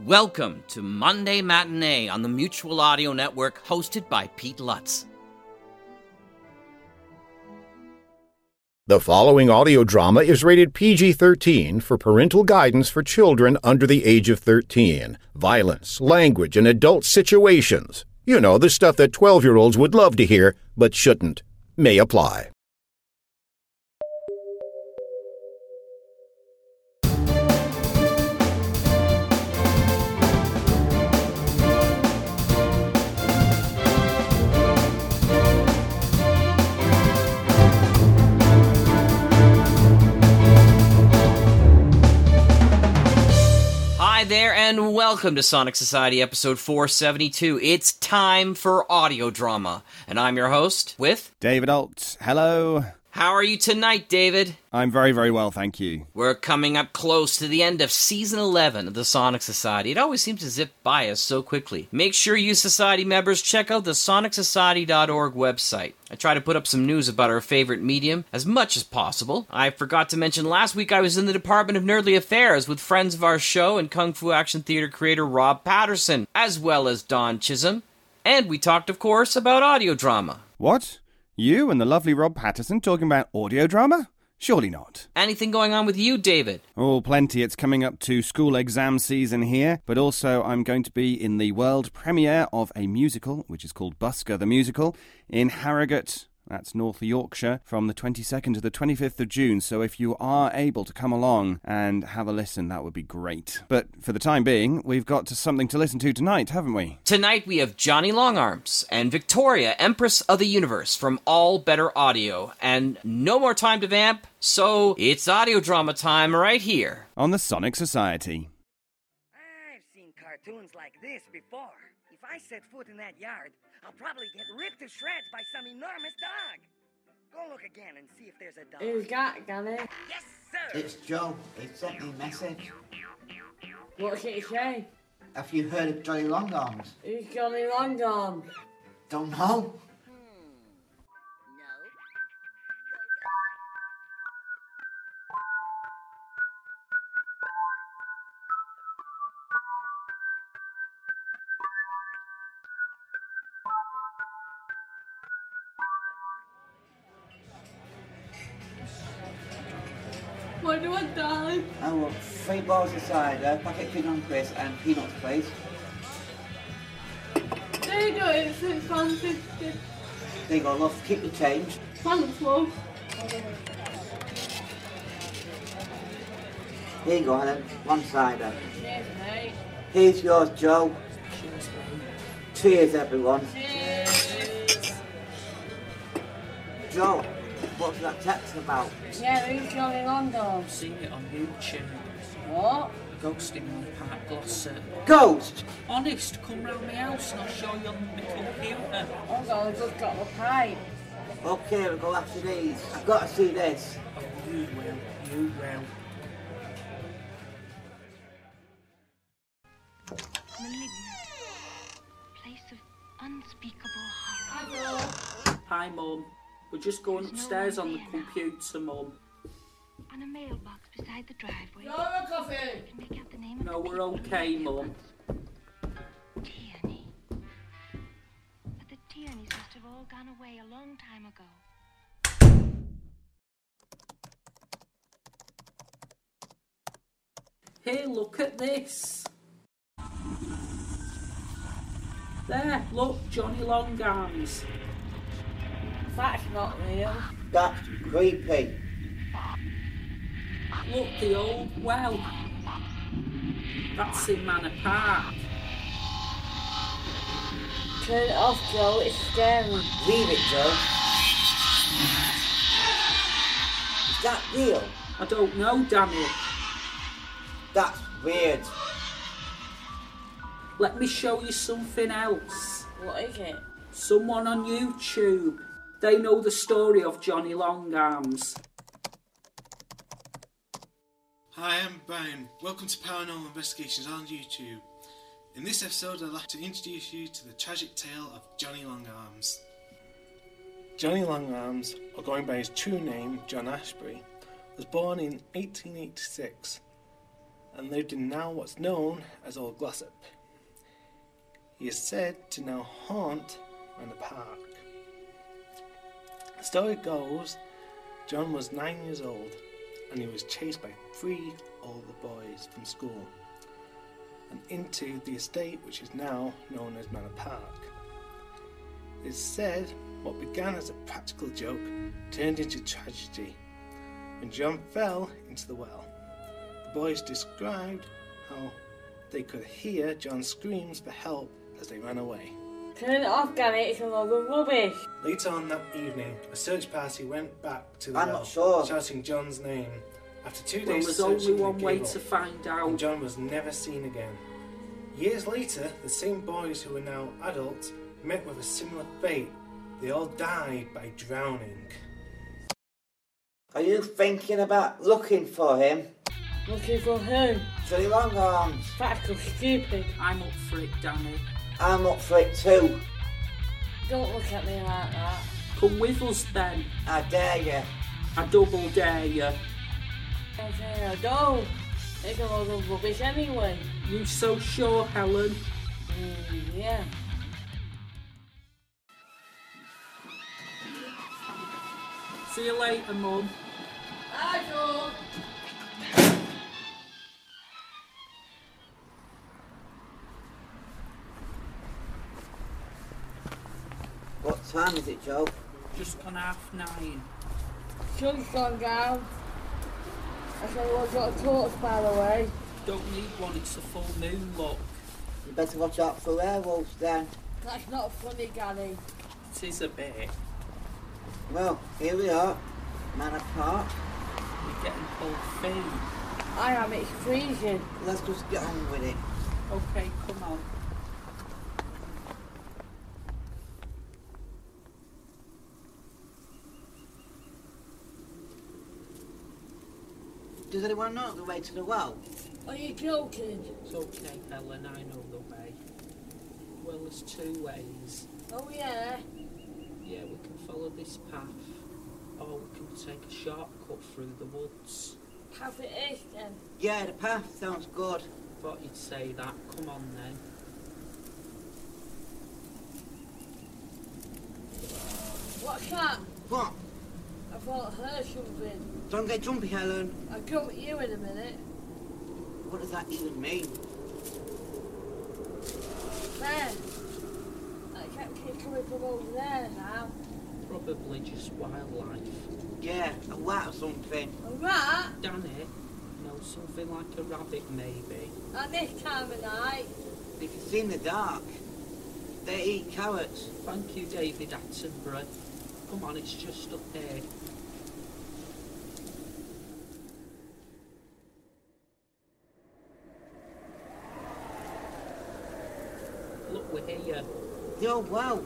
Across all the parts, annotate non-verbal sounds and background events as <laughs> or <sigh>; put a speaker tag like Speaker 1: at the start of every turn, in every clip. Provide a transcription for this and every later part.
Speaker 1: Welcome to Monday Matinee on the Mutual Audio Network, hosted by Pete Lutz.
Speaker 2: The following audio drama is rated PG 13 for parental guidance for children under the age of 13. Violence, language, and adult situations. You know, the stuff that 12 year olds would love to hear, but shouldn't. May apply.
Speaker 1: Welcome to Sonic Society episode 472. It's time for audio drama, and I'm your host with.
Speaker 3: David Alt, hello.
Speaker 1: How are you tonight, David?
Speaker 3: I'm very, very well, thank you.
Speaker 1: We're coming up close to the end of season 11 of the Sonic Society. It always seems to zip by us so quickly. Make sure you Society members check out the sonicsociety.org website. I try to put up some news about our favorite medium as much as possible. I forgot to mention last week I was in the Department of Nerdly Affairs with friends of our show and Kung Fu Action Theater creator Rob Patterson, as well as Don Chisholm. And we talked, of course, about audio drama.
Speaker 3: What? You and the lovely Rob Patterson talking about audio drama? Surely not.
Speaker 1: Anything going on with you, David?
Speaker 3: Oh, plenty. It's coming up to school exam season here, but also I'm going to be in the world premiere of a musical, which is called Busker the Musical, in Harrogate. That's North Yorkshire from the 22nd to the 25th of June. So if you are able to come along and have a listen, that would be great. But for the time being, we've got something to listen to tonight, haven't we?
Speaker 1: Tonight we have Johnny Longarms and Victoria, Empress of the Universe from All Better Audio. And no more time to vamp, so it's audio drama time right here.
Speaker 3: On the Sonic Society.
Speaker 4: I've seen cartoons like this before. If I set foot in that yard, I'll probably get ripped to shreds by some enormous dog. Go look again and see if there's a dog.
Speaker 5: Who's that, Granny?
Speaker 4: Yes, sir.
Speaker 6: It's Joe. He sent me a message.
Speaker 5: What's it say?
Speaker 6: Have you heard of Johnny Longarms?
Speaker 5: Who's Johnny Longarm?
Speaker 6: Don't know. Want three balls of cider, uh, packet of on crisp, and peanuts, please.
Speaker 5: There you go, it's six pounds fifty.
Speaker 6: There you go, love. Keep the change.
Speaker 5: Thanks, love.
Speaker 6: Here you go, Helen. One cider. Uh.
Speaker 5: Cheers, mate.
Speaker 6: Here's yours, Joe. Cheers, everyone.
Speaker 5: Cheers.
Speaker 6: Joe, what's that text about?
Speaker 5: Yeah, who's Johnny Longarm?
Speaker 7: seen it on YouTube.
Speaker 5: What?
Speaker 7: Ghost in my park Glossop.
Speaker 6: Ghost!
Speaker 7: Honest, come round my house and I'll show you on my computer.
Speaker 5: Hold on, I just got the pipe.
Speaker 6: Okay, we'll go after these. I've got to see this.
Speaker 7: Oh, you will, you will.
Speaker 8: place of unspeakable horror.
Speaker 7: Hi, Mum. We're just going upstairs on the computer, Mum.
Speaker 8: On a mailbox beside the driveway.
Speaker 5: No coffee.
Speaker 8: You make out the name of
Speaker 7: No,
Speaker 8: the
Speaker 7: we're
Speaker 8: people
Speaker 7: okay,
Speaker 8: who live
Speaker 7: Mum.
Speaker 8: there. Tierney. But the Tierneys must have all gone away a long time ago.
Speaker 7: Here, look at this. There, look, Johnny Longarms.
Speaker 5: That's not real.
Speaker 6: That's creepy.
Speaker 7: Look, the old well. That's in Manor Park.
Speaker 5: Turn it off, Joe. It's scary.
Speaker 6: Leave it, Joe. Is that real?
Speaker 7: I don't know, damn it.
Speaker 6: That's weird.
Speaker 7: Let me show you something else.
Speaker 5: What is it?
Speaker 7: Someone on YouTube. They know the story of Johnny Longarms.
Speaker 9: Hi, I'm Brian. Welcome to Paranormal Investigations on YouTube. In this episode, I'd like to introduce you to the tragic tale of Johnny Longarms. Johnny Longarms, or going by his true name, John Ashbury, was born in 1886. and lived in now what's known as Old Glossop. He is said to now haunt Manor Park. The story goes John was nine years old and he was chased by three older boys from school and into the estate which is now known as Manor Park. It is said what began as a practical joke turned into tragedy when John fell into the well. The boys described how they could hear John's screams for help as they ran away.
Speaker 5: Turn it off, Gary. It's a lot of rubbish.
Speaker 9: Later on that evening, a search party went back to the
Speaker 6: I'm
Speaker 9: well,
Speaker 6: not sure.
Speaker 9: shouting John's name. After two
Speaker 7: Well,
Speaker 9: days,
Speaker 7: there's
Speaker 9: of
Speaker 7: only
Speaker 9: searching, they
Speaker 7: one way to
Speaker 9: up,
Speaker 7: find
Speaker 9: and
Speaker 7: out.
Speaker 9: John was never seen again. Years later, the same boys who were now adults met with a similar fate. They all died by drowning.
Speaker 6: Are you thinking about looking for him?
Speaker 5: Looking for who?
Speaker 6: Johnny Longarms.
Speaker 5: That's so stupid.
Speaker 7: I'm up for it, Danny.
Speaker 6: I'm up for it too.
Speaker 5: Don't look at me like that.
Speaker 7: Come with us then.
Speaker 6: I dare you.
Speaker 7: I double dare you.
Speaker 5: I'm saying I don't. It's a lot of rubbish anyway.
Speaker 7: You so sure, Helen?
Speaker 5: Mm, yeah.
Speaker 7: See you later, Mum.
Speaker 5: Bye, don't.
Speaker 6: Time is it, Joe?
Speaker 7: Just gone half nine.
Speaker 5: Sun's gone down. I said, well, I've got a torch, by the way.
Speaker 7: Don't need one, it's a full moon, look.
Speaker 6: You better watch out for werewolves then.
Speaker 5: That's not funny, Gary.
Speaker 7: It is a bit.
Speaker 6: Well, here we are. Manor Park.
Speaker 7: You're getting cold feet.
Speaker 5: I am, it's freezing.
Speaker 6: Let's just get on with it.
Speaker 7: Okay, come on.
Speaker 6: Does anyone know the way to the well?
Speaker 5: Are you joking?
Speaker 7: It's okay, Helen, I know the way. Well, there's two ways.
Speaker 5: Oh, yeah.
Speaker 7: Yeah, we can follow this path, or we can take a shortcut through the woods.
Speaker 5: Have it is then.
Speaker 6: Yeah, the path sounds good.
Speaker 7: Thought you'd say that. Come on then.
Speaker 5: What's that?
Speaker 6: What?
Speaker 5: I thought I heard something.
Speaker 6: Don't get jumpy, Helen.
Speaker 5: I'll come at you in a minute.
Speaker 6: What does that even mean?
Speaker 5: There. I can't keep coming from over there now.
Speaker 7: Probably just wildlife.
Speaker 6: Yeah, a rat or something.
Speaker 5: A rat?
Speaker 7: Danny, no, something like a rabbit maybe.
Speaker 5: At this time of night.
Speaker 6: They can see in the dark. They eat carrots.
Speaker 7: Thank you, David Attenborough. Come on, it's just up there. Look, we're here.
Speaker 6: The old well.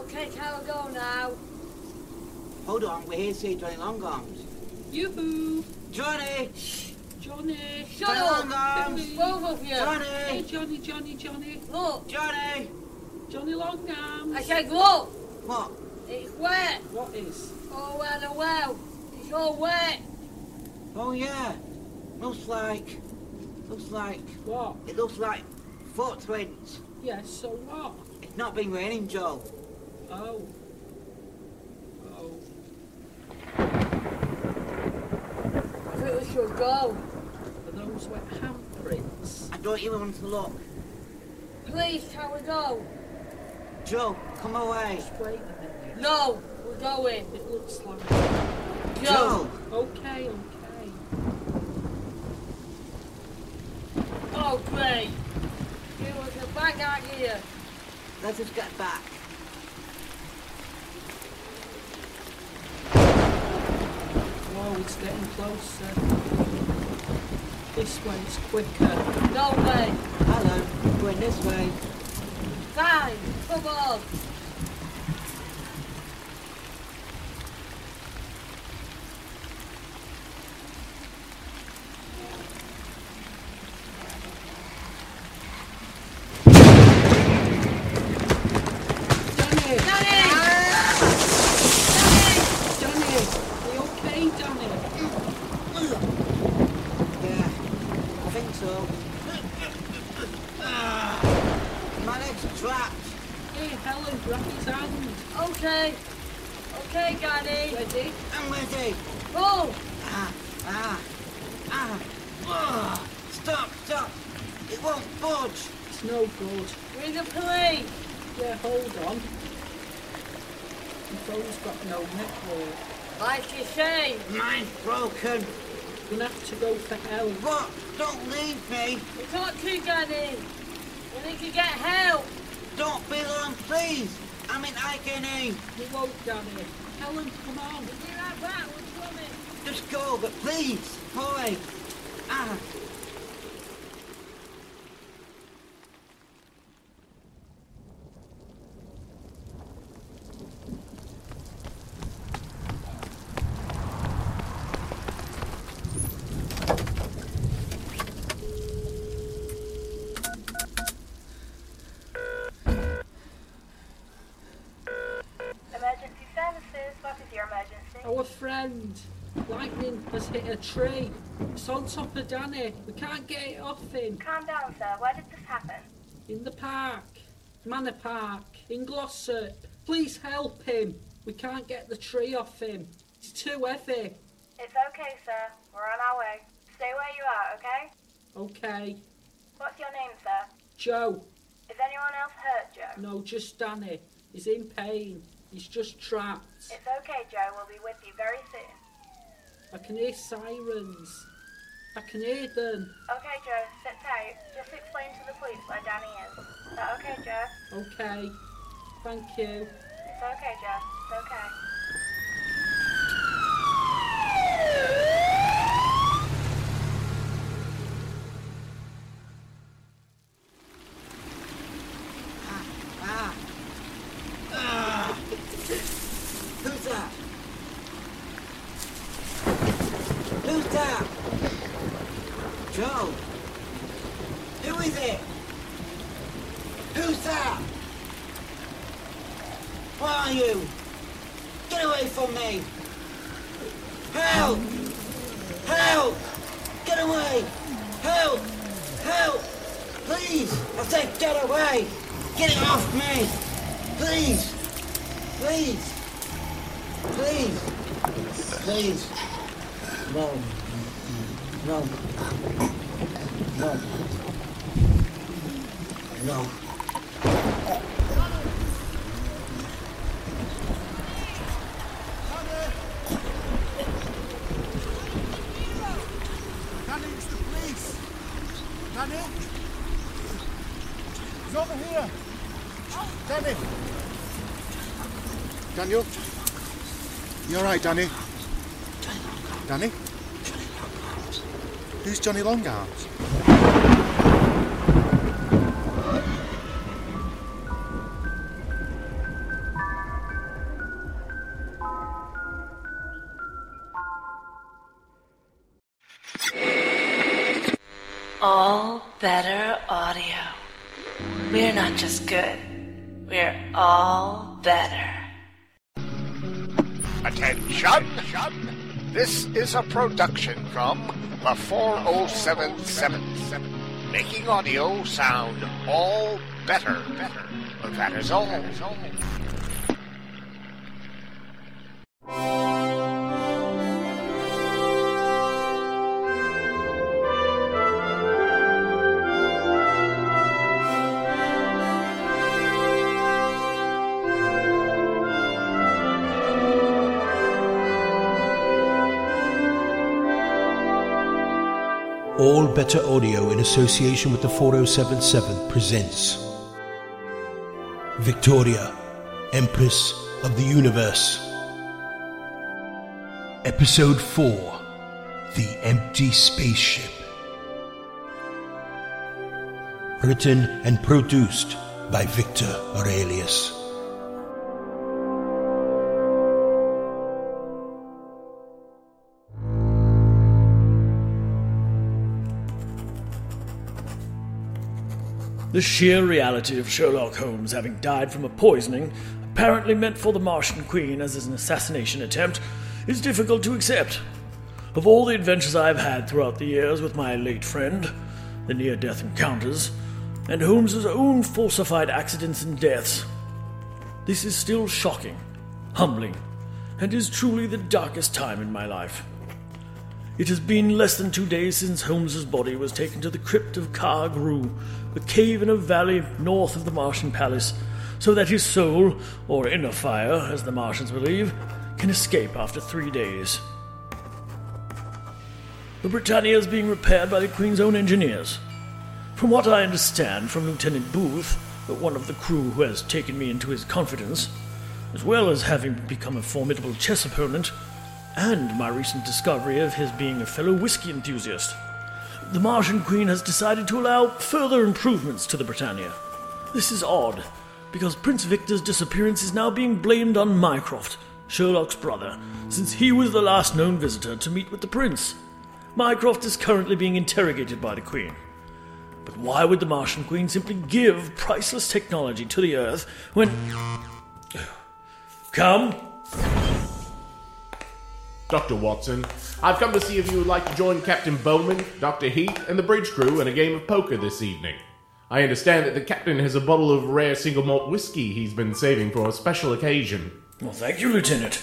Speaker 5: Okay, can we go now?
Speaker 6: Hold on, we're here to see Johnny Longarms.
Speaker 7: Yoo-hoo!
Speaker 6: Johnny!
Speaker 7: Johnny!
Speaker 5: Shut
Speaker 6: Johnny
Speaker 5: up!
Speaker 6: Longarms!
Speaker 5: Both of you!
Speaker 7: Hey,
Speaker 6: Johnny!
Speaker 7: Johnny, Johnny, Johnny!
Speaker 5: Look!
Speaker 6: Johnny!
Speaker 7: Johnny Longarms!
Speaker 5: I said look!
Speaker 6: What?
Speaker 5: It's wet!
Speaker 7: What is?
Speaker 5: Oh, and a oh, well! It's all wet!
Speaker 6: Oh yeah. Looks like. Looks like.
Speaker 7: What?
Speaker 6: It looks like footprints.
Speaker 7: Yes, so what?
Speaker 6: It's not been raining, Joe.
Speaker 7: Oh. Oh.
Speaker 5: I think we should go.
Speaker 7: Are those wet handprints?
Speaker 6: I don't even want to look.
Speaker 5: Please, can we go?
Speaker 6: Joe, come away.
Speaker 7: Just wait a minute.
Speaker 5: No, we're going.
Speaker 7: It looks like.
Speaker 5: Go.
Speaker 7: Okay, okay.
Speaker 5: Oh, great. Give us a bag.
Speaker 6: Let's just get back.
Speaker 7: Whoa, it's getting closer. This way's quicker.
Speaker 5: No way.
Speaker 6: Hello, going this way.
Speaker 5: Fine, come on.
Speaker 7: Johnny!
Speaker 5: Danny!
Speaker 7: Johnny! Are you okay, Johnny?
Speaker 6: Yeah. so. My leg's trapped.
Speaker 7: Hey, Helen, grab hand.
Speaker 5: Okay. Okay, Granny.
Speaker 7: Ready?
Speaker 6: I'm ready.
Speaker 5: Pull.
Speaker 6: Ah, ah, ah. ah. Stop, stop. It won't budge.
Speaker 7: It's no good.
Speaker 5: Ring the police.
Speaker 7: Yeah, hold on. Your phone's got no network.
Speaker 5: Like you say.
Speaker 6: Mine's broken.
Speaker 7: You're gonna have to go for help.
Speaker 6: What? Don't leave me.
Speaker 5: We can't do Granny. We need to get help.
Speaker 6: Don't be long, please. I'm in agony.
Speaker 7: You won't, Danny. Helen, come on.
Speaker 5: We'll be right back. We're coming.
Speaker 6: Just go, but please, hurry. Ah.
Speaker 10: Emergency services, what is your emergency?
Speaker 7: Our friend. Lightning has hit a tree. It's on top of Danny. We can't get it off him.
Speaker 10: Calm down, sir. Where did this happen?
Speaker 7: In the park. Manor Park. In Glossop. Please help him. We can't get the tree off him. It's too heavy.
Speaker 10: It's okay, sir. We're on our way. Stay where you are, okay?
Speaker 7: Okay.
Speaker 10: What's your name, sir?
Speaker 7: Joe.
Speaker 10: Is anyone else hurt, Joe?
Speaker 7: No, just Danny. He's in pain. He's just trapped.
Speaker 10: It's okay, Joe. We'll be with you very soon.
Speaker 7: I can hear sirens. I can hear them.
Speaker 10: Okay, Joe. Sit tight. Just explain to the police where Danny is. Is that okay, Joe?
Speaker 7: Okay. Thank you.
Speaker 10: It's okay, Joe. It's okay.
Speaker 6: Ah. Ah. Who's that? Who's that? Joe. Who is it? Who's that? What are you? Get away from me! Help! Help! Get away! Help! Help! Please! I said get away! Get it off me! Please! Please! Please! Please! No. No. No. No.
Speaker 11: Danny, the police! Danny? He's over here! Danny! Daniel? You alright, Danny? Danny? Who's Johnny Longarms?
Speaker 12: All better.
Speaker 13: Attention! This is a production from the 40777, making audio sound all better. That is all.
Speaker 14: All Better Audio, in association with the 4077, presents Victoria, Empress of the Universe. Episode 4 The Empty Spaceship. Written and produced by Victor Aurelius.
Speaker 15: The sheer reality of Sherlock Holmes having died from a poisoning, apparently meant for the Martian Queen as an assassination attempt, is difficult to accept. Of all the adventures I have had throughout the years with my late friend, the near death encounters, and Holmes's own falsified accidents and deaths. This is still shocking, humbling, and is truly the darkest time in my life. It has been less than two days since Holmes's body was taken to the crypt of Kar Gru, a cave in a valley north of the Martian palace, so that his soul, or inner fire, as the Martians believe, can escape after three days. The Britannia is being repaired by the Queen's own engineers. From what I understand from Lieutenant Booth, one of the crew who has taken me into his confidence, as well as having become a formidable chess opponent, and my recent discovery of his being a fellow whiskey enthusiast, the Martian Queen has decided to allow further improvements to the Britannia. This is odd, because Prince Victor's disappearance is now being blamed on Mycroft, Sherlock's brother, since he was the last known visitor to meet with the prince. Mycroft is currently being interrogated by the Queen. But why would the Martian Queen simply give priceless technology to the Earth when. <sighs> Come!
Speaker 16: Dr. Watson, I've come to see if you would like to join Captain Bowman, Dr. Heath, and the bridge crew in a game of poker this evening. I understand that the captain has a bottle of rare single malt whiskey he's been saving for a special occasion.
Speaker 15: Well, thank you, Lieutenant.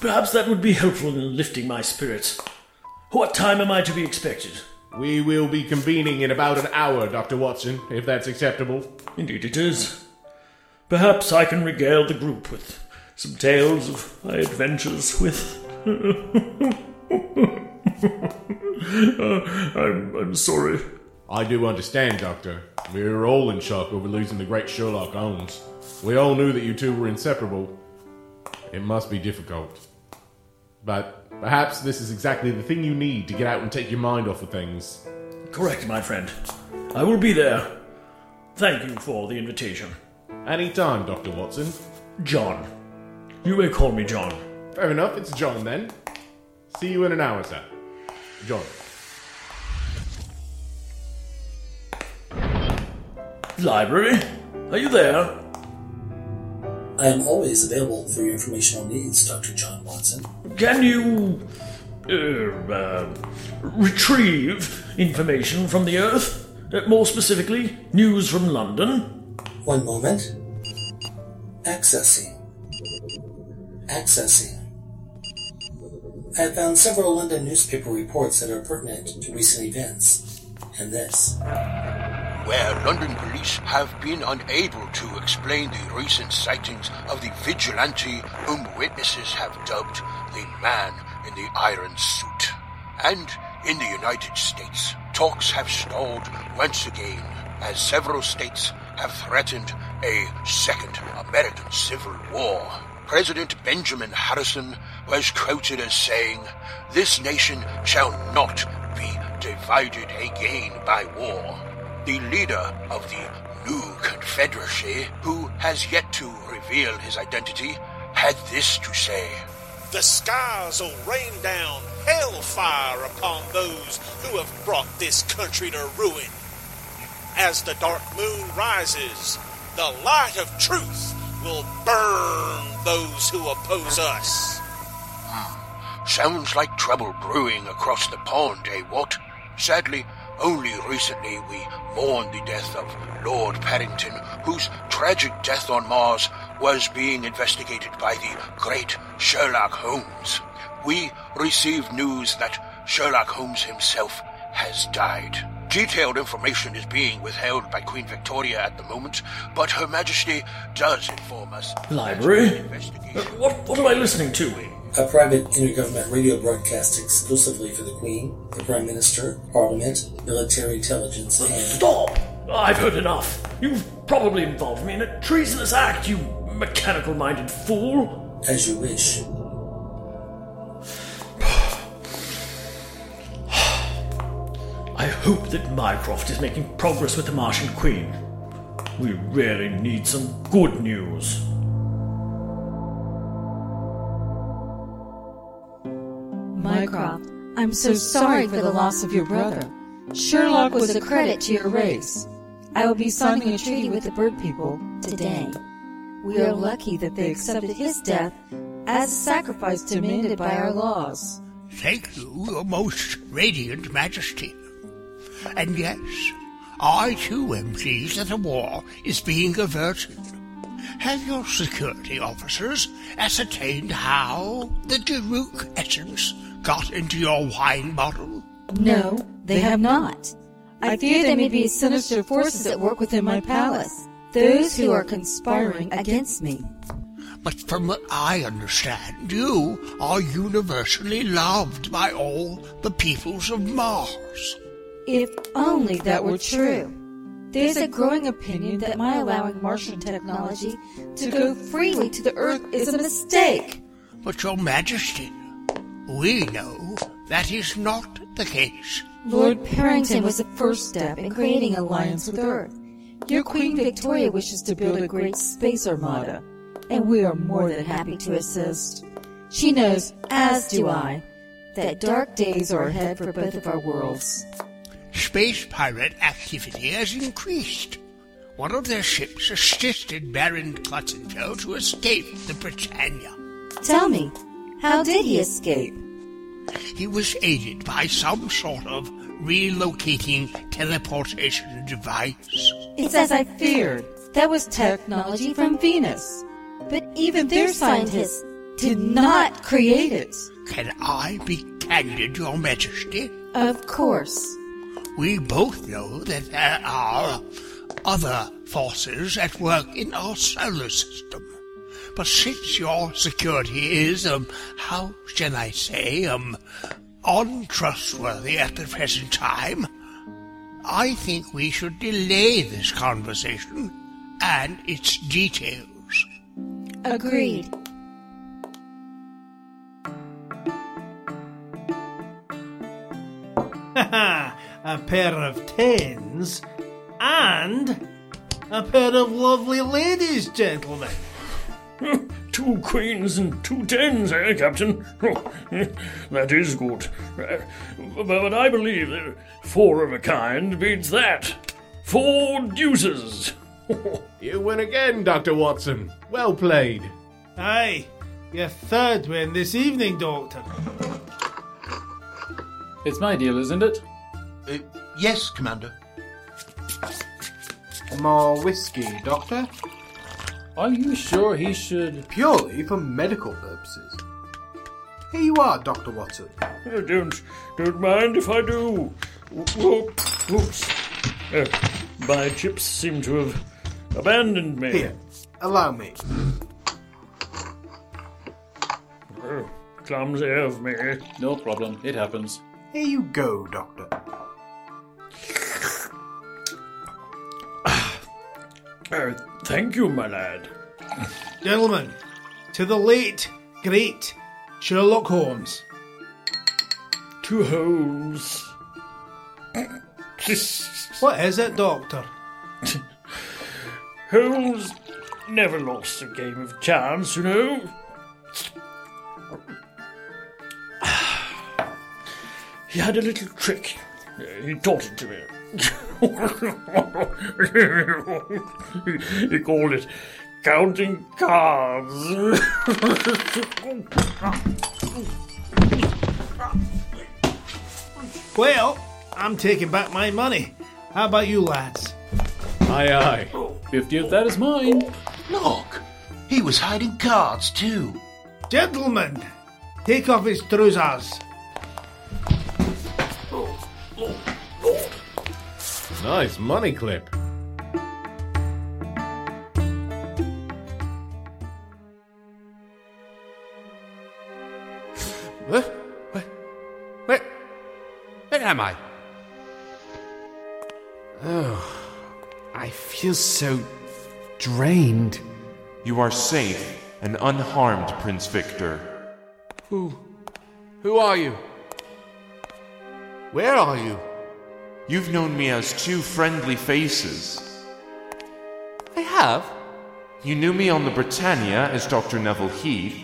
Speaker 15: Perhaps that would be helpful in lifting my spirits. What time am I to be expected?
Speaker 16: We will be convening in about an hour, Dr. Watson, if that's acceptable.
Speaker 15: Indeed it is. Perhaps I can regale the group with some tales of my adventures with. Uh, <laughs> I'm, I'm sorry.
Speaker 16: I do understand, Doctor. We are all in shock over losing the great Sherlock Holmes. We all knew that you two were inseparable. It must be difficult. But perhaps this is exactly the thing you need to get out and take your mind off of things.
Speaker 15: Correct, my friend. I will be there. Thank you for the invitation.
Speaker 16: Any time, Dr. Watson.
Speaker 15: John. You may call me John.
Speaker 16: Fair enough, it's John then. See you in an hour, sir. John.
Speaker 15: Library? Are you there?
Speaker 17: I am always available for your informational needs, Dr. John Watson.
Speaker 15: Can you. Uh, uh, retrieve information from the Earth? Uh, more specifically, news from London?
Speaker 17: One moment. Accessing. Accessing. I have found several London newspaper reports that are pertinent to recent events. And this.
Speaker 14: Where London police have been unable to explain the recent sightings of the vigilante whom witnesses have dubbed the man in the iron suit. And in the United States, talks have stalled once again as several states have threatened a second American Civil War. President Benjamin Harrison was quoted as saying, This nation shall not be divided again by war. The leader of the new Confederacy, who has yet to reveal his identity, had this to say.
Speaker 18: The skies will rain down hellfire upon those who have brought this country to ruin. As the dark moon rises, the light of truth will burn those who oppose us.
Speaker 14: Sounds like trouble brewing across the pond, eh, what? Sadly, only recently we mourned the death of Lord Paddington, whose tragic death on Mars was being investigated by the great Sherlock Holmes. We received news that Sherlock Holmes himself has died. Detailed information is being withheld by Queen Victoria at the moment, but Her Majesty does inform us.
Speaker 15: Library? Uh, what, what am I listening to?
Speaker 17: A private intergovernment radio broadcast exclusively for the Queen, the Prime Minister, Parliament, military intelligence, and.
Speaker 15: Stop! I've heard enough. You've probably involved me in a treasonous act, you mechanical minded fool.
Speaker 17: As you wish.
Speaker 15: Hope that Mycroft is making progress with the Martian Queen. We really need some good news.
Speaker 19: Mycroft, I'm so sorry for the loss of your brother. Sherlock was a credit to your race. I will be signing a treaty with the bird people today. We are lucky that they accepted his death as a sacrifice demanded by our laws.
Speaker 20: Thank you, your most radiant majesty. And yes, I too am pleased that a war is being averted. Have your security officers ascertained how the Daruk essence got into your wine bottle?
Speaker 19: No, they have not. I fear there may be sinister forces at work within my palace. Those who are conspiring against me.
Speaker 20: But from what I understand, you are universally loved by all the peoples of Mars.
Speaker 19: If only that were true. There's a growing opinion that my allowing Martian technology to go freely to the Earth is a mistake.
Speaker 20: But, Your Majesty, we know that is not the case.
Speaker 19: Lord Parrington was the first step in creating an alliance with Earth. Your Queen Victoria wishes to build a great space armada, and we are more than happy to assist. She knows, as do I, that dark days are ahead for both of our worlds.
Speaker 20: Space pirate activity has increased. One of their ships assisted Baron Klutzenfeld to escape the Britannia.
Speaker 19: Tell me, how did he escape?
Speaker 20: He was aided by some sort of relocating teleportation device.
Speaker 19: It's as I feared. That was technology from Venus. But even their scientists did not create it.
Speaker 20: Can I be candid, Your Majesty?
Speaker 19: Of course.
Speaker 20: We both know that there are other forces at work in our solar system. But since your security is, um, how shall I say, um, untrustworthy at the present time, I think we should delay this conversation and its details.
Speaker 19: Agreed.
Speaker 21: A pair of tens and a pair of lovely ladies, gentlemen. <laughs>
Speaker 15: Two queens and two tens, eh, Captain? <laughs> that is good. Uh, But I believe that four of a kind beats that. Four deuces. <laughs>
Speaker 16: You win again, Dr. Watson. Well played.
Speaker 21: Aye, your third win this evening, Doctor.
Speaker 18: It's my deal, isn't it?
Speaker 20: Uh, yes, Commander.
Speaker 22: More whiskey, Doctor?
Speaker 18: Are you sure he should?
Speaker 22: Purely for medical purposes. Here you are, Dr. Watson.
Speaker 15: Uh, Don't, don't mind if I do. Whoop, Oops. Uh, my chips seem to have abandoned me.
Speaker 22: Here, allow me.
Speaker 15: Oh, clumsy of me.
Speaker 18: No problem. It happens.
Speaker 22: Here you go, Doctor.
Speaker 15: Uh, thank you, my lad.
Speaker 21: Gentlemen, to the late, great Sherlock Holmes.
Speaker 15: To Holmes. <laughs>
Speaker 21: What is it, Doctor? <laughs>
Speaker 15: Holmes never lost a game of chance, you know. <sighs> He had a little trick. He taught it to me. He, <laughs> he called it counting cards.
Speaker 21: Well, I'm taking back my money. How about you lads?
Speaker 16: Aye, aye.
Speaker 18: Fifty of that is mine.
Speaker 20: Look, he was hiding cards too.
Speaker 21: Gentlemen, take off his trousers.
Speaker 16: Nice money clip.
Speaker 23: What? What? Where? Where am I? Oh, I feel so drained.
Speaker 24: You are safe and unharmed, Prince Victor.
Speaker 23: Who? Who are you? Where are you?
Speaker 24: You've known me as two friendly faces.
Speaker 23: I have.
Speaker 24: You knew me on the Britannia as Dr. Neville Heath,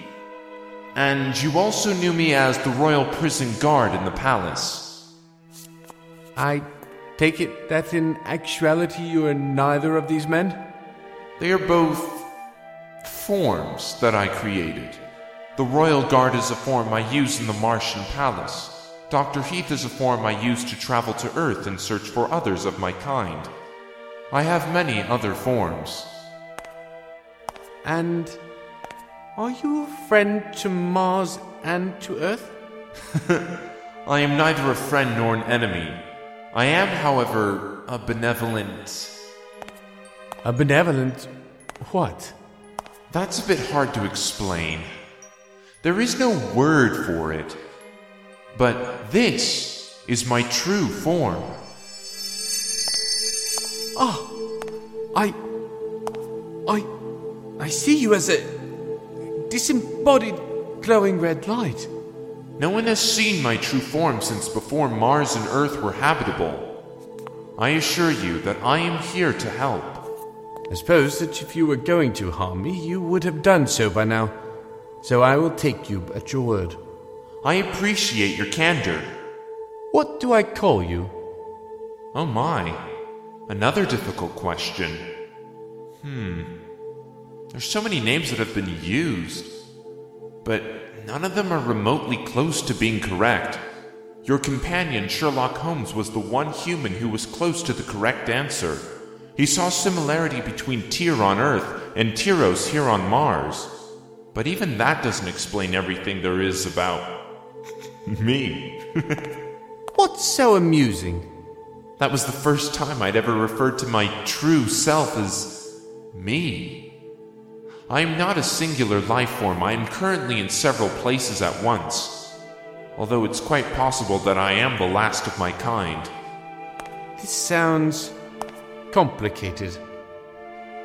Speaker 24: and you also knew me as the Royal Prison Guard in the palace.
Speaker 23: I take it that in actuality you are neither of these men?
Speaker 24: They are both forms that I created. The Royal Guard is a form I use in the Martian palace. Dr. Heath is a form I use to travel to Earth and search for others of my kind. I have many other forms.
Speaker 23: And are you a friend to Mars and to Earth? <laughs>
Speaker 24: I am neither a friend nor an enemy. I am, however, a benevolent.
Speaker 23: A benevolent what?
Speaker 24: That's a bit hard to explain. There is no word for it. But this is my true form.
Speaker 23: Ah, I. I. I see you as a disembodied glowing red light.
Speaker 24: No one has seen my true form since before Mars and Earth were habitable. I assure you that I am here to help.
Speaker 23: I suppose that if you were going to harm me, you would have done so by now. So I will take you at your word.
Speaker 24: I appreciate your candor.
Speaker 23: What do I call you?
Speaker 24: Oh my. Another difficult question. Hmm. There's so many names that have been used, but none of them are remotely close to being correct. Your companion, Sherlock Holmes, was the one human who was close to the correct answer. He saw similarity between Tyr on Earth and Tyros here on Mars. But even that doesn't explain everything there is about me. <laughs>
Speaker 23: What's so amusing?
Speaker 24: That was the first time I'd ever referred to my true self as me. I am not a singular life form. I am currently in several places at once. Although it's quite possible that I am the last of my kind.
Speaker 23: This sounds complicated.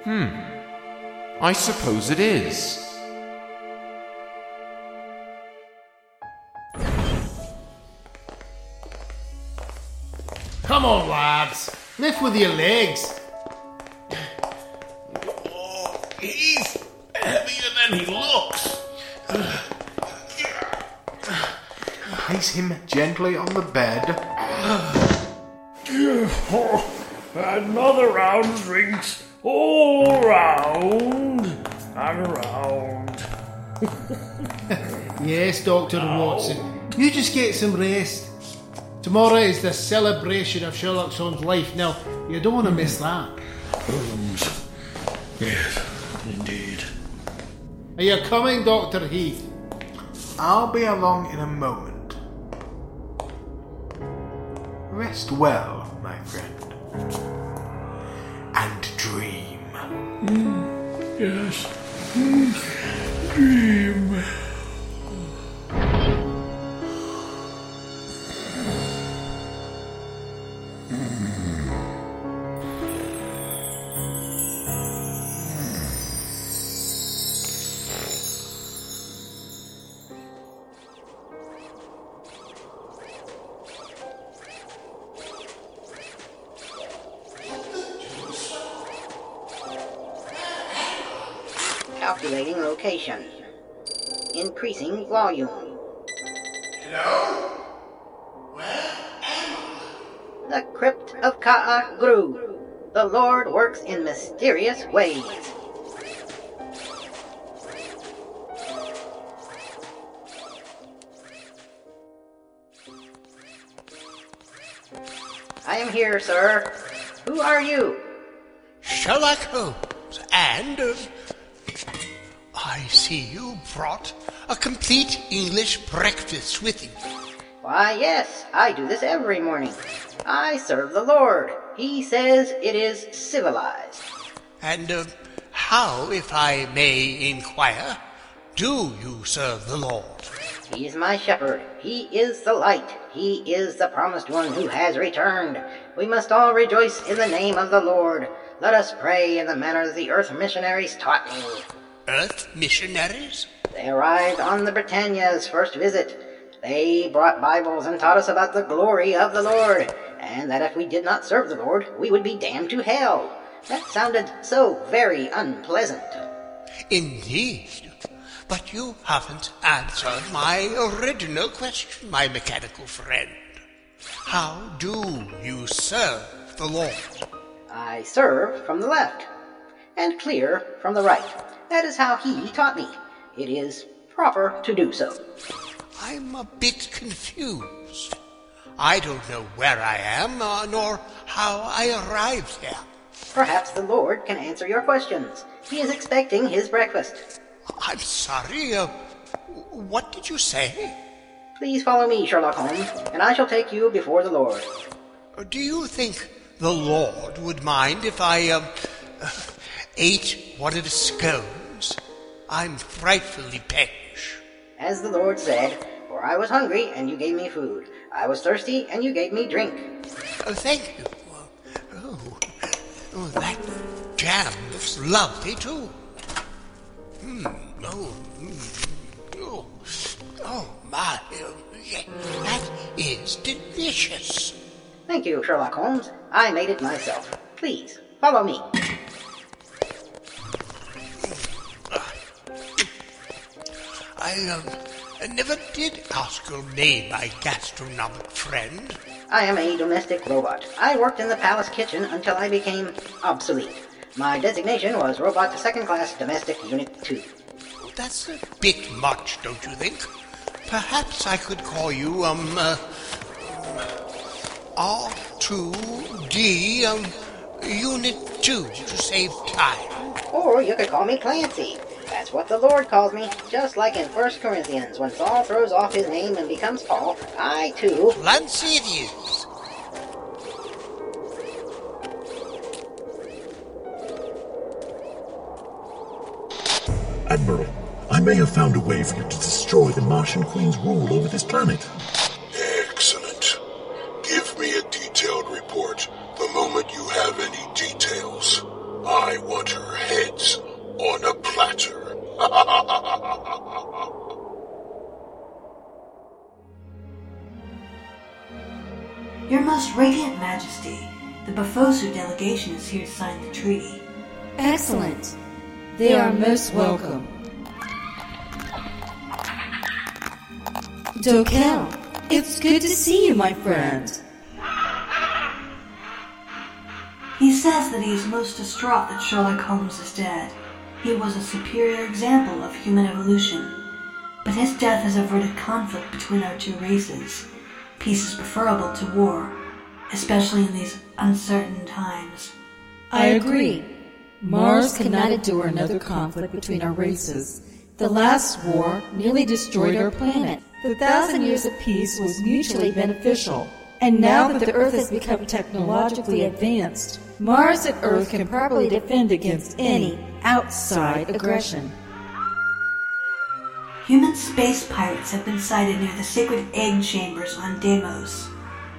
Speaker 24: Hmm. I suppose it is.
Speaker 21: Come on, lads. Lift with your legs.
Speaker 20: Oh, he's heavier than he looks.
Speaker 22: Place him gently on the bed.
Speaker 15: Another round of drinks, all round and round. <laughs>
Speaker 21: Yes, Dr. Watson. You just get some rest. Tomorrow is the celebration of Sherlock Holmes' life. Now, you don't want to miss that.
Speaker 15: Holmes. Yes, indeed.
Speaker 21: Are you coming, Dr. Heath?
Speaker 22: I'll be along in a moment. Rest well, my friend. And dream. Mm.
Speaker 15: Yes. Dream.
Speaker 25: Volume.
Speaker 20: Hello?
Speaker 25: The crypt of Ka'a Gru. The Lord works in mysterious ways. I am here, sir. Who are you?
Speaker 20: Sherlock Holmes, and I see you brought a complete English breakfast with you.
Speaker 25: Why, yes, I do this every morning. I serve the Lord. He says it is civilized.
Speaker 20: And uh, how, if I may inquire, do you serve the Lord?
Speaker 25: He is my shepherd. He is the light. He is the promised one who has returned. We must all rejoice in the name of the Lord. Let us pray in the manner the earth missionaries taught me.
Speaker 20: Earth missionaries?
Speaker 25: They arrived on the Britannia's first visit. They brought Bibles and taught us about the glory of the Lord, and that if we did not serve the Lord, we would be damned to hell. That sounded so very unpleasant.
Speaker 20: Indeed. But you haven't answered my original question, my mechanical friend. How do you serve the Lord?
Speaker 25: I serve from the left, and clear from the right. That is how he taught me. It is proper to do so.
Speaker 20: I'm a bit confused. I don't know where I am, uh, nor how I arrived here.
Speaker 25: Perhaps the Lord can answer your questions. He is expecting his breakfast.
Speaker 20: I'm sorry, uh, what did you say?
Speaker 25: Please follow me, Sherlock Holmes, and I shall take you before the Lord.
Speaker 20: Do you think the Lord would mind if I, um, uh, <laughs> ate one of the scones? I'm frightfully peckish.
Speaker 25: As the Lord said, For I was hungry, and you gave me food. I was thirsty, and you gave me drink.
Speaker 20: Oh, thank you. Oh, oh that jam looks lovely, too. Hmm, oh, mm, oh, oh, my. that is delicious.
Speaker 25: Thank you, Sherlock Holmes. I made it myself. Please, follow me.
Speaker 20: I, um, I never did ask your name, my gastronomic friend.
Speaker 25: I am a domestic robot. I worked in the palace kitchen until I became obsolete. My designation was Robot Second Class Domestic Unit 2.
Speaker 20: That's a bit much, don't you think? Perhaps I could call you, um, uh, R2D, um, Unit 2 to save time.
Speaker 25: Or you could call me Clancy. That's what the Lord calls me. Just like in 1 Corinthians, when Saul throws off his name and becomes Paul, I too.
Speaker 20: Clancy.
Speaker 26: Admiral, I may have found a way for you to destroy the Martian Queen's rule over this planet.
Speaker 27: Radiant Majesty, the Bafosu delegation is here to sign the treaty.
Speaker 19: Excellent. They are most welcome. Dokel, it's good to see you, my friend.
Speaker 27: He says that he is most distraught that Sherlock Holmes is dead. He was a superior example of human evolution. But his death has averted conflict between our two races. Peace is preferable to war, especially in these uncertain times.
Speaker 19: I agree. Mars cannot endure another conflict between our races. The last war nearly destroyed our planet. The thousand years of peace was mutually beneficial. And now that the Earth has become technologically advanced, Mars and Earth can properly defend against any outside aggression.
Speaker 27: Human space pirates have been sighted near the sacred egg chambers on Deimos.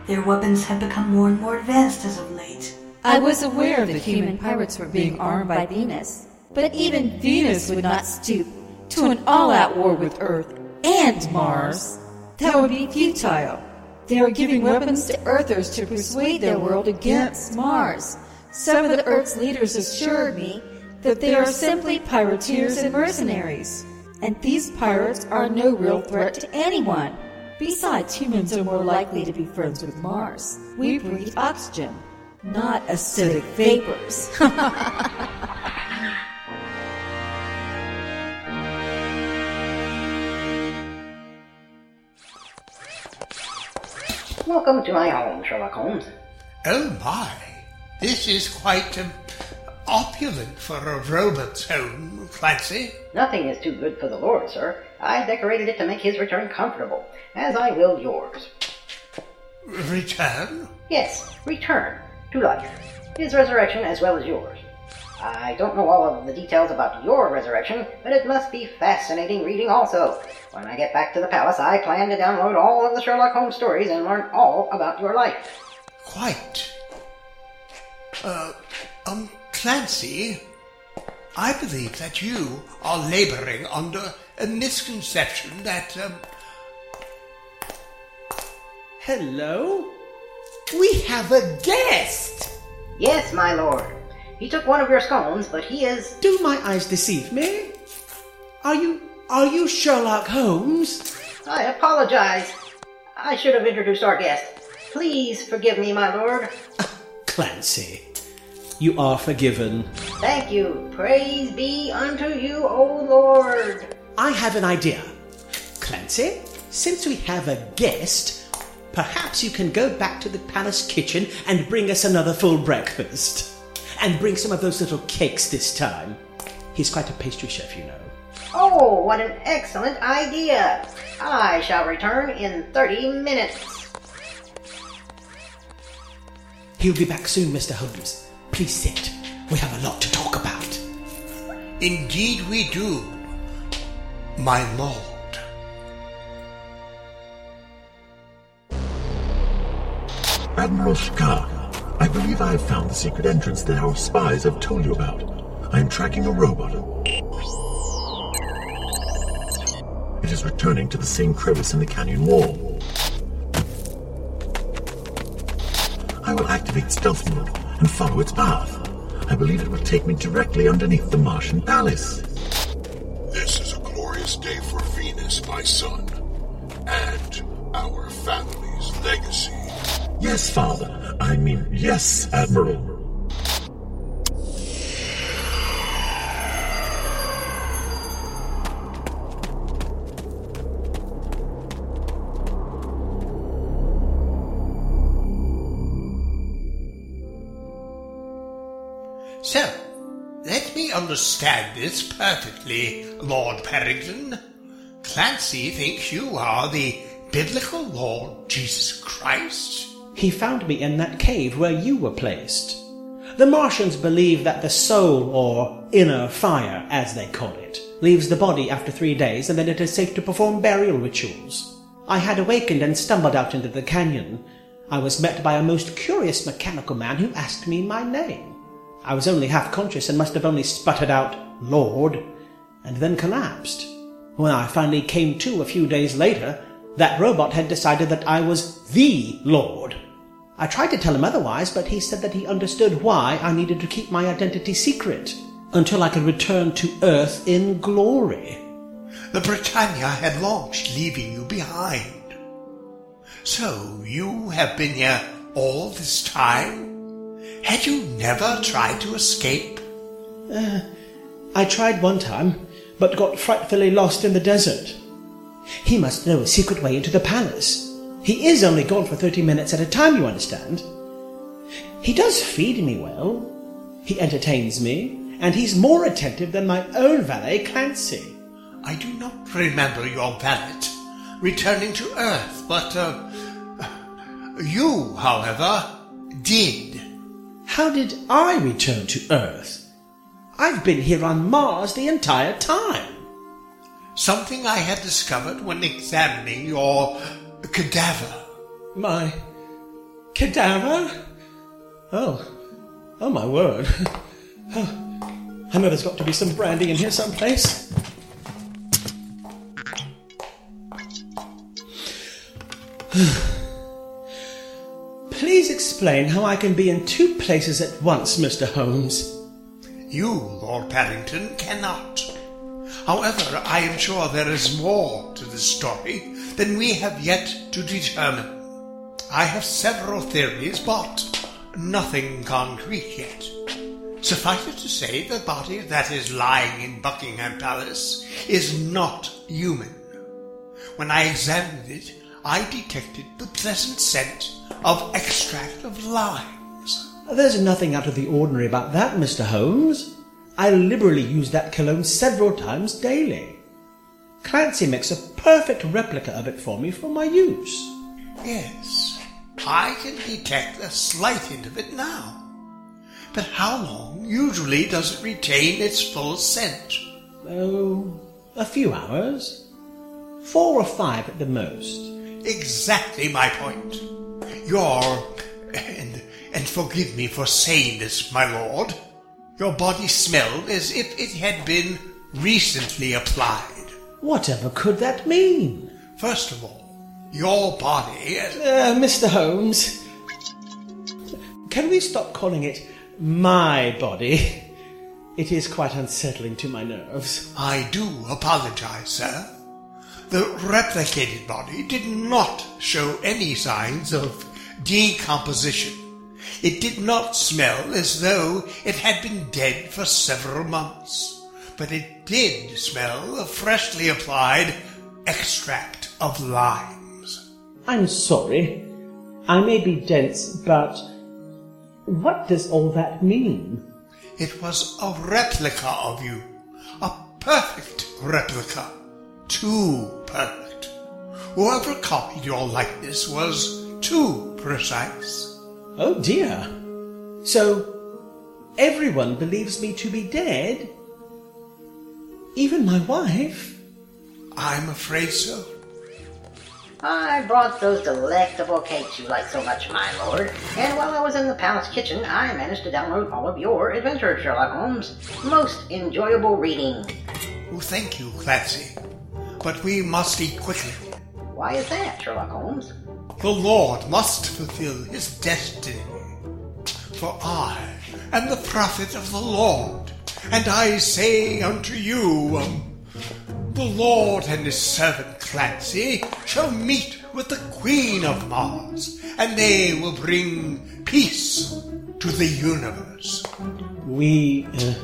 Speaker 27: Their weapons have become more and more advanced as of late.
Speaker 19: I was aware that human pirates were being armed by Venus, but even Venus would not stoop to an all-out war with Earth and Mars. That would be futile. They are giving weapons to Earthers to persuade their world against Mars. Some of the Earth's leaders assured me that they are simply pirateers and mercenaries. And these pirates are no real threat to anyone. Besides, humans are more likely to be friends with Mars. We breathe oxygen, not acidic vapors. <laughs>
Speaker 25: Welcome to my home, Sherlock Holmes.
Speaker 20: Oh my, this is quite um, opulent for a robot's home, Clancy.
Speaker 25: Nothing is too good for the Lord, sir. I decorated it to make his return comfortable, as I will yours.
Speaker 20: Return?
Speaker 25: Yes, return to life. His resurrection as well as yours. I don't know all of the details about your resurrection, but it must be fascinating reading also. When I get back to the palace, I plan to download all of the Sherlock Holmes stories and learn all about your life.
Speaker 20: Quite. Uh, um, Clancy, I believe that you are laboring under a misconception that, um.
Speaker 28: Hello? We have a guest!
Speaker 25: Yes, my lord. He took one of your scones, but he is.
Speaker 28: Do my eyes deceive me? Are you. are you Sherlock Holmes?
Speaker 25: I apologize. I should have introduced our guest. Please forgive me, my lord.
Speaker 28: Ah, Clancy, you are forgiven.
Speaker 25: Thank you. Praise be unto you, O Lord.
Speaker 28: I have an idea. Clancy, since we have a guest, Perhaps you can go back to the palace kitchen and bring us another full breakfast. And bring some of those little cakes this time. He's quite a pastry chef, you know.
Speaker 25: Oh, what an excellent idea! I shall return in 30 minutes.
Speaker 28: He'll be back soon, Mr. Holmes. Please sit. We have a lot to talk about.
Speaker 20: Indeed we do, my lord.
Speaker 26: Admiral Shikar, I believe I have found the secret entrance that our spies have told you about. I am tracking a robot. It is returning to the same crevice in the canyon wall. I will activate stealth mode and follow its path. I believe it will take me directly underneath the Martian palace.
Speaker 29: This is a glorious day for Venus, my son, and our family's legacy.
Speaker 26: Yes, Father. I mean, yes, Admiral.
Speaker 20: So, let me understand this perfectly, Lord Parrington. Clancy thinks you are the biblical Lord Jesus Christ.
Speaker 28: He found me in that cave where you were placed. The Martians believe that the soul, or inner fire, as they call it, leaves the body after three days and then it is safe to perform burial rituals. I had awakened and stumbled out into the canyon. I was met by a most curious mechanical man who asked me my name. I was only half conscious and must have only sputtered out, Lord, and then collapsed. When I finally came to a few days later, that robot had decided that I was THE Lord. I tried to tell him otherwise, but he said that he understood why I needed to keep my identity secret until I could return to Earth in glory.
Speaker 20: The Britannia had launched, leaving you behind. So you have been here all this time? Had you never tried to escape?
Speaker 28: Uh, I tried one time, but got frightfully lost in the desert. He must know a secret way into the palace. He is only gone for thirty minutes at a time, you understand. He does feed me well. He entertains me, and he's more attentive than my own valet, Clancy.
Speaker 20: I do not remember your valet returning to Earth, but uh, you, however, did.
Speaker 28: How did I return to Earth? I've been here on Mars the entire time.
Speaker 20: Something I had discovered when examining your cadaver.
Speaker 28: My cadaver? Oh, oh my word. Oh, I know there's got to be some brandy in here someplace. Please explain how I can be in two places at once, Mr. Holmes.
Speaker 20: You, Lord Paddington, cannot. However, I am sure there is more to this story than we have yet to determine. I have several theories, but nothing concrete yet. Suffice it to say, the body that is lying in Buckingham Palace is not human. When I examined it, I detected the pleasant scent of extract of limes.
Speaker 28: There's nothing out of the ordinary about that, Mr. Holmes. I liberally use that cologne several times daily. Clancy makes a perfect replica of it for me for my use.
Speaker 20: Yes, I can detect a slight hint of it now. But how long usually does it retain its full scent?
Speaker 28: Oh, a few hours. Four or five at the most.
Speaker 20: Exactly my point. Your, and, and forgive me for saying this, my lord, your body smelled as if it had been recently applied.
Speaker 28: Whatever could that mean?
Speaker 20: First of all, your body.
Speaker 28: Uh, Mr. Holmes, can we stop calling it my body? It is quite unsettling to my nerves.
Speaker 20: I do apologize, sir. The replicated body did not show any signs of decomposition. It did not smell as though it had been dead for several months, but it did smell of freshly applied extract of limes.
Speaker 28: I'm sorry. I may be dense, but what does all that mean?
Speaker 20: It was a replica of you. A perfect replica. Too perfect. Whoever copied your likeness was too precise.
Speaker 28: Oh dear. So, everyone believes me to be dead? Even my wife?
Speaker 20: I'm afraid so.
Speaker 25: I brought those delectable cakes you like so much, my lord, and while I was in the palace kitchen, I managed to download all of your adventures, Sherlock Holmes. Most enjoyable reading.
Speaker 20: Oh, thank you, Clancy. But we must eat quickly.
Speaker 25: Why is that, Sherlock Holmes?
Speaker 20: The Lord must fulfill his destiny. For I am the prophet of the Lord, and I say unto you, um, the Lord and his servant Clancy shall meet with the Queen of Mars, and they will bring peace to the universe.
Speaker 28: We, uh,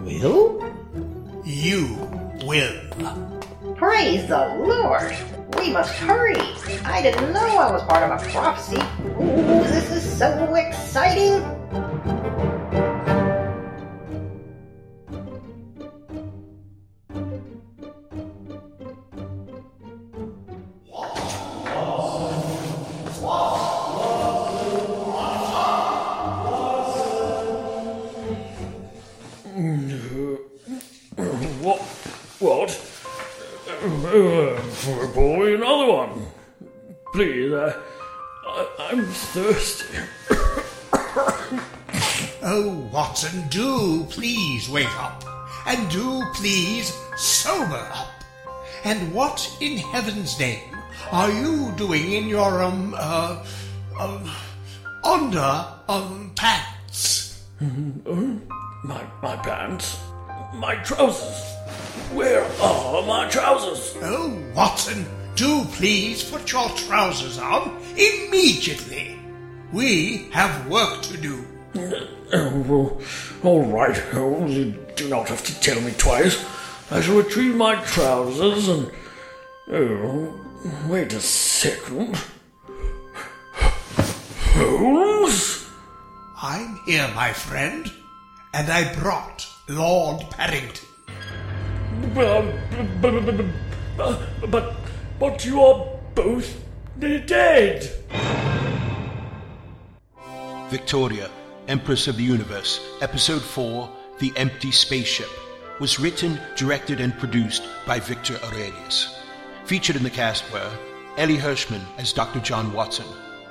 Speaker 28: will?
Speaker 20: You will.
Speaker 25: Praise the Lord! We must hurry! I didn't know I was part of a prophecy. Ooh, this is so exciting!
Speaker 15: Please, uh, I, I'm thirsty.
Speaker 20: Oh, Watson, do please wake up, and do please sober up. And what in heaven's name are you doing in your, um, uh, um, under, um, pants? <laughs>
Speaker 15: My, my pants? My trousers? Where are my trousers?
Speaker 20: Oh, Watson, do please put your trousers on immediately. We have work to do.
Speaker 15: Oh, well, all right, Holmes. You do not have to tell me twice. I shall retrieve my trousers and. Oh, wait a second. Holmes?
Speaker 20: I'm here, my friend, and I brought Lord Parrington.
Speaker 15: But, but, but, but you are both dead.
Speaker 14: Victoria, Empress of the Universe, Episode 4 The Empty Spaceship, was written, directed, and produced by Victor Aurelius. Featured in the cast were Ellie Hirschman as Dr. John Watson,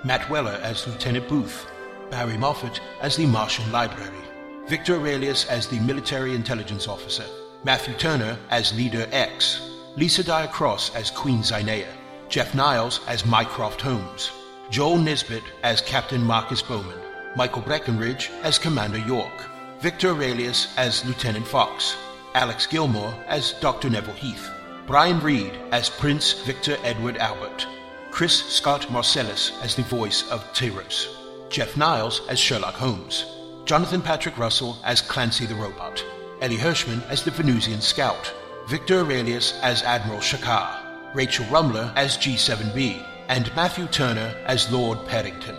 Speaker 14: Matt Weller as Lieutenant Booth, Barry Moffat as the Martian Library, Victor Aurelius as the Military Intelligence Officer, Matthew Turner as Leader X, Lisa Dyer Cross as Queen Zynea, Jeff Niles as Mycroft Holmes, Joel Nisbet as Captain Marcus Bowman, Michael Breckenridge as Commander York, Victor Aurelius as Lieutenant Fox, Alex Gilmore as Dr. Neville Heath, Brian Reed as Prince Victor Edward Albert, Chris Scott Marcellus as the voice of Tyros, Jeff Niles as Sherlock Holmes, Jonathan Patrick Russell as Clancy the Robot, Ellie Hirschman as the Venusian Scout, Victor Aurelius as Admiral Shakar, Rachel Rumler as G7B, and Matthew Turner as Lord Paddington.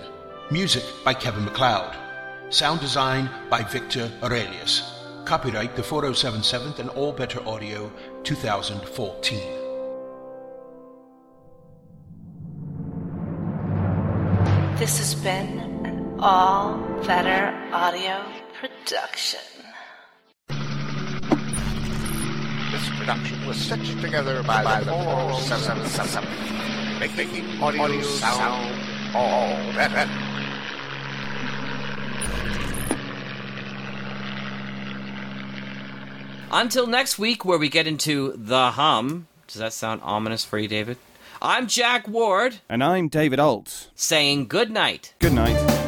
Speaker 14: Music by Kevin MacLeod. Sound design by Victor Aurelius. Copyright the 4077th and All Better Audio 2014.
Speaker 11: This has been an All Better Audio production.
Speaker 13: Production was stitched together by, by the 4777, making audio sound all better.
Speaker 1: Until next week, where we get into The Hum. Does that sound ominous for you, David? I'm Jack Ward,
Speaker 3: And I'm David Ault.
Speaker 1: saying good night.
Speaker 3: Good night.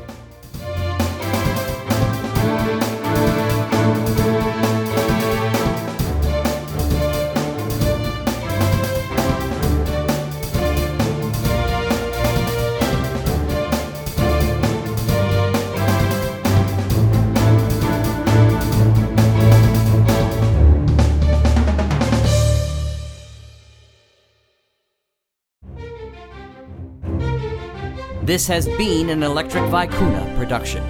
Speaker 1: This has been an Electric Vicuna production.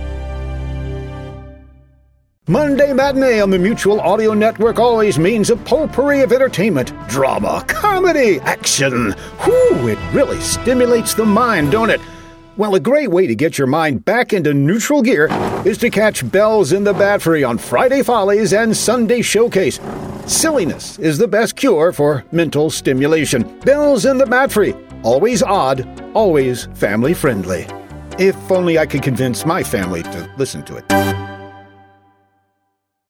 Speaker 30: Monday Matinee on the Mutual Audio Network always means a potpourri of entertainment, drama, comedy, action. Whew, it really stimulates the mind, don't it? Well, a great way to get your mind back into neutral gear is to catch Bells in the Battery on Friday Follies and Sunday Showcase. Silliness is the best cure for mental stimulation. Bells in the Battery, always odd, always family friendly. If only I could convince my family to listen to it.